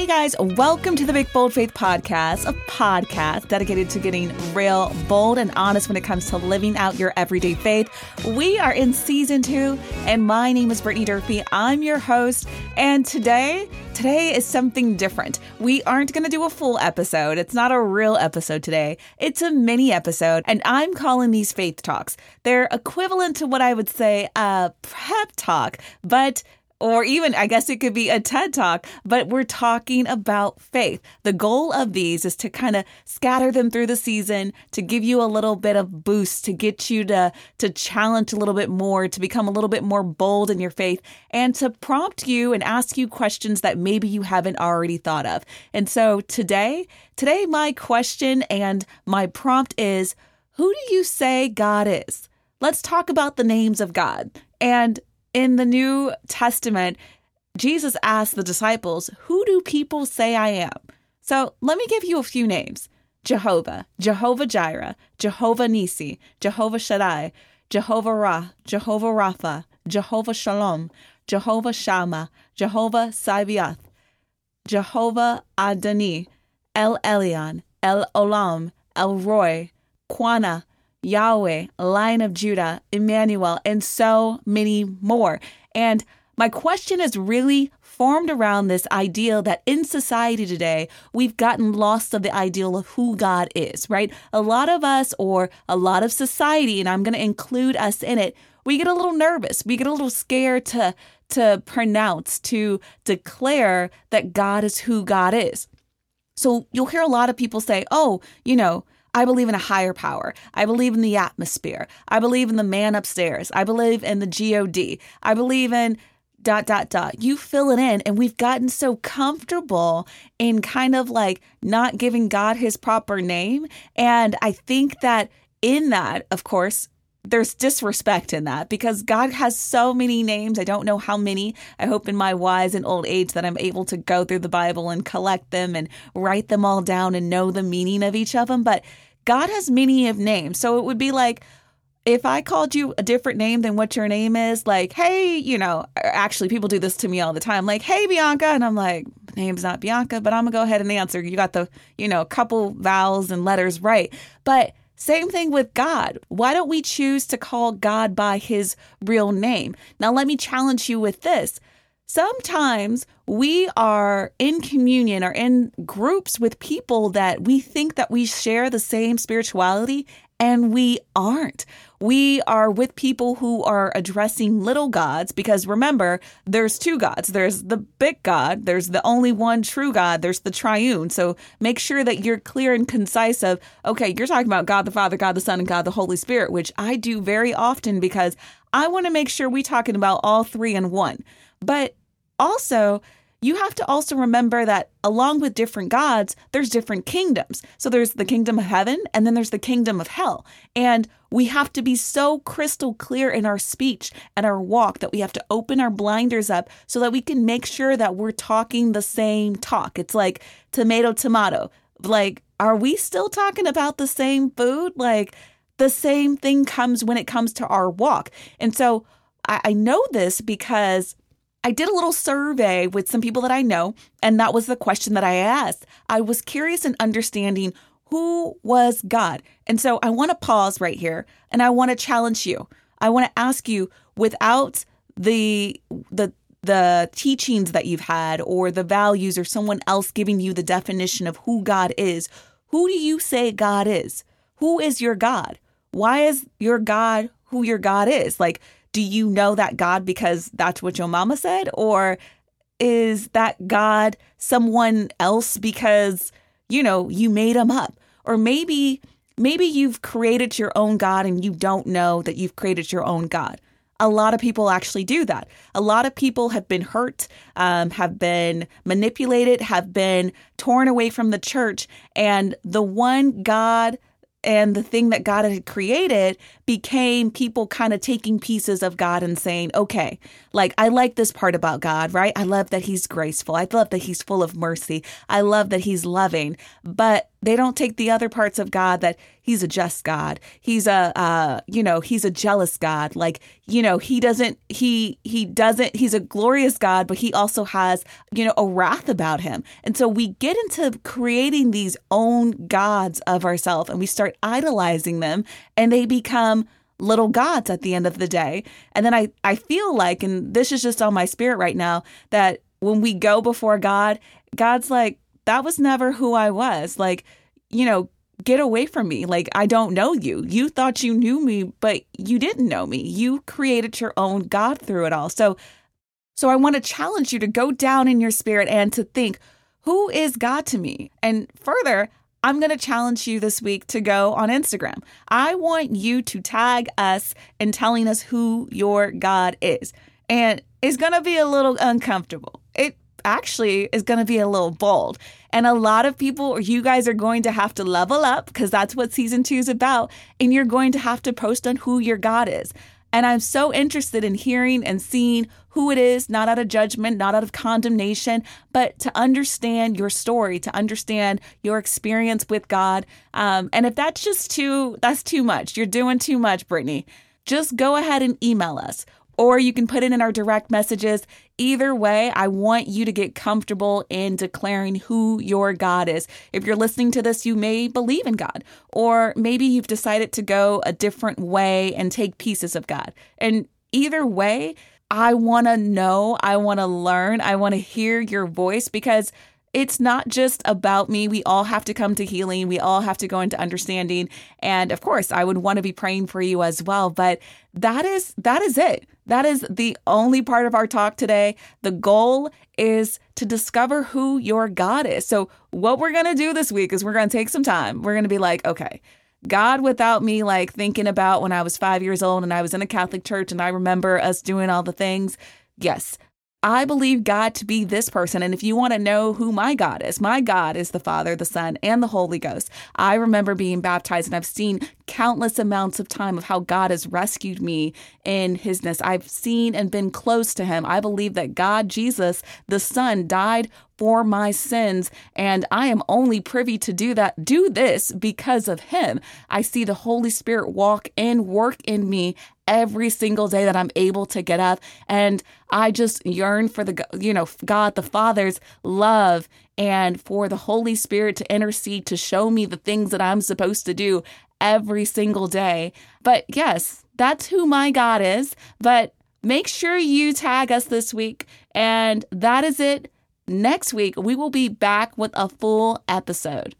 Hey guys, welcome to the Big Bold Faith Podcast, a podcast dedicated to getting real, bold, and honest when it comes to living out your everyday faith. We are in season two, and my name is Brittany Durfee. I'm your host, and today, today is something different. We aren't going to do a full episode. It's not a real episode today. It's a mini episode, and I'm calling these faith talks. They're equivalent to what I would say a prep talk, but or even I guess it could be a TED talk, but we're talking about faith. The goal of these is to kind of scatter them through the season to give you a little bit of boost, to get you to to challenge a little bit more, to become a little bit more bold in your faith, and to prompt you and ask you questions that maybe you haven't already thought of. And so today, today my question and my prompt is who do you say God is? Let's talk about the names of God. And in the New Testament, Jesus asked the disciples, Who do people say I am? So let me give you a few names Jehovah, Jehovah Jireh, Jehovah Nissi, Jehovah Shaddai, Jehovah Ra, Jehovah Rapha, Jehovah Shalom, Jehovah Shammah, Jehovah Sabaoth, Jehovah Adoni, El Elyon, El Olam, El Roi, Quana, Yahweh, Lion of Judah, Emmanuel, and so many more. And my question is really formed around this ideal that in society today, we've gotten lost of the ideal of who God is, right? A lot of us, or a lot of society, and I'm going to include us in it, we get a little nervous. We get a little scared to, to pronounce, to declare that God is who God is. So you'll hear a lot of people say, oh, you know, I believe in a higher power. I believe in the atmosphere. I believe in the man upstairs. I believe in the God. I believe in dot dot dot you fill it in and we've gotten so comfortable in kind of like not giving god his proper name and i think that in that of course there's disrespect in that because God has so many names. I don't know how many. I hope in my wise and old age that I'm able to go through the Bible and collect them and write them all down and know the meaning of each of them. But God has many of names. So it would be like, if I called you a different name than what your name is, like, hey, you know, actually, people do this to me all the time, like, hey, Bianca. And I'm like, name's not Bianca, but I'm going to go ahead and answer. You got the, you know, couple vowels and letters right. But same thing with God. Why don't we choose to call God by his real name? Now, let me challenge you with this. Sometimes we are in communion or in groups with people that we think that we share the same spirituality and we aren't. We are with people who are addressing little gods because remember, there's two gods. There's the big God, there's the only one true God, there's the triune. So make sure that you're clear and concise of, okay, you're talking about God the Father, God the Son, and God the Holy Spirit, which I do very often because I want to make sure we're talking about all three in one. But also, you have to also remember that along with different gods, there's different kingdoms. So there's the kingdom of heaven and then there's the kingdom of hell. And we have to be so crystal clear in our speech and our walk that we have to open our blinders up so that we can make sure that we're talking the same talk. It's like tomato, tomato. Like, are we still talking about the same food? Like, the same thing comes when it comes to our walk. And so I, I know this because I did a little survey with some people that I know, and that was the question that I asked. I was curious in understanding who was God. And so I want to pause right here and I want to challenge you. I want to ask you without the the the teachings that you've had or the values or someone else giving you the definition of who God is, who do you say God is? Who is your God? Why is your God who your God is? Like do you know that God because that's what your mama said? Or is that God someone else because, you know, you made him up? Or maybe, maybe you've created your own God and you don't know that you've created your own God. A lot of people actually do that. A lot of people have been hurt, um, have been manipulated, have been torn away from the church. And the one God and the thing that God had created became people kind of taking pieces of God and saying, okay, like, I like this part about God, right? I love that he's graceful. I love that he's full of mercy. I love that he's loving. But they don't take the other parts of God that he's a just God. He's a uh, you know, he's a jealous God. Like, you know, he doesn't he he doesn't he's a glorious God, but he also has, you know, a wrath about him. And so we get into creating these own gods of ourselves and we start idolizing them and they become little gods at the end of the day. And then I I feel like and this is just on my spirit right now that when we go before God, God's like that was never who I was. Like, you know, get away from me. Like, I don't know you. You thought you knew me, but you didn't know me. You created your own God through it all. So, so I want to challenge you to go down in your spirit and to think, who is God to me? And further, I'm going to challenge you this week to go on Instagram. I want you to tag us in telling us who your God is. And it's going to be a little uncomfortable. It actually is going to be a little bold. And a lot of people, or you guys are going to have to level up because that's what season two is about. And you're going to have to post on who your God is. And I'm so interested in hearing and seeing who it is, not out of judgment, not out of condemnation, but to understand your story, to understand your experience with God. Um, and if that's just too, that's too much. You're doing too much, Brittany. Just go ahead and email us or you can put it in our direct messages. Either way, I want you to get comfortable in declaring who your God is. If you're listening to this, you may believe in God, or maybe you've decided to go a different way and take pieces of God. And either way, I want to know, I want to learn, I want to hear your voice because it's not just about me. We all have to come to healing. We all have to go into understanding. And of course, I would want to be praying for you as well. But that is that is it. That is the only part of our talk today. The goal is to discover who your God is. So what we're going to do this week is we're going to take some time. We're going to be like, okay, God without me like thinking about when I was 5 years old and I was in a Catholic church and I remember us doing all the things. Yes, I believe God to be this person. And if you want to know who my God is, my God is the Father, the Son, and the Holy Ghost. I remember being baptized and I've seen countless amounts of time of how God has rescued me in hisness. I've seen and been close to him. I believe that God, Jesus, the Son, died for my sins and I am only privy to do that do this because of him. I see the Holy Spirit walk and work in me every single day that I'm able to get up. And I just yearn for the, you know, God the Father's love and for the Holy Spirit to intercede to show me the things that I'm supposed to do every single day. But yes, that's who my God is. But make sure you tag us this week. And that is it. Next week, we will be back with a full episode.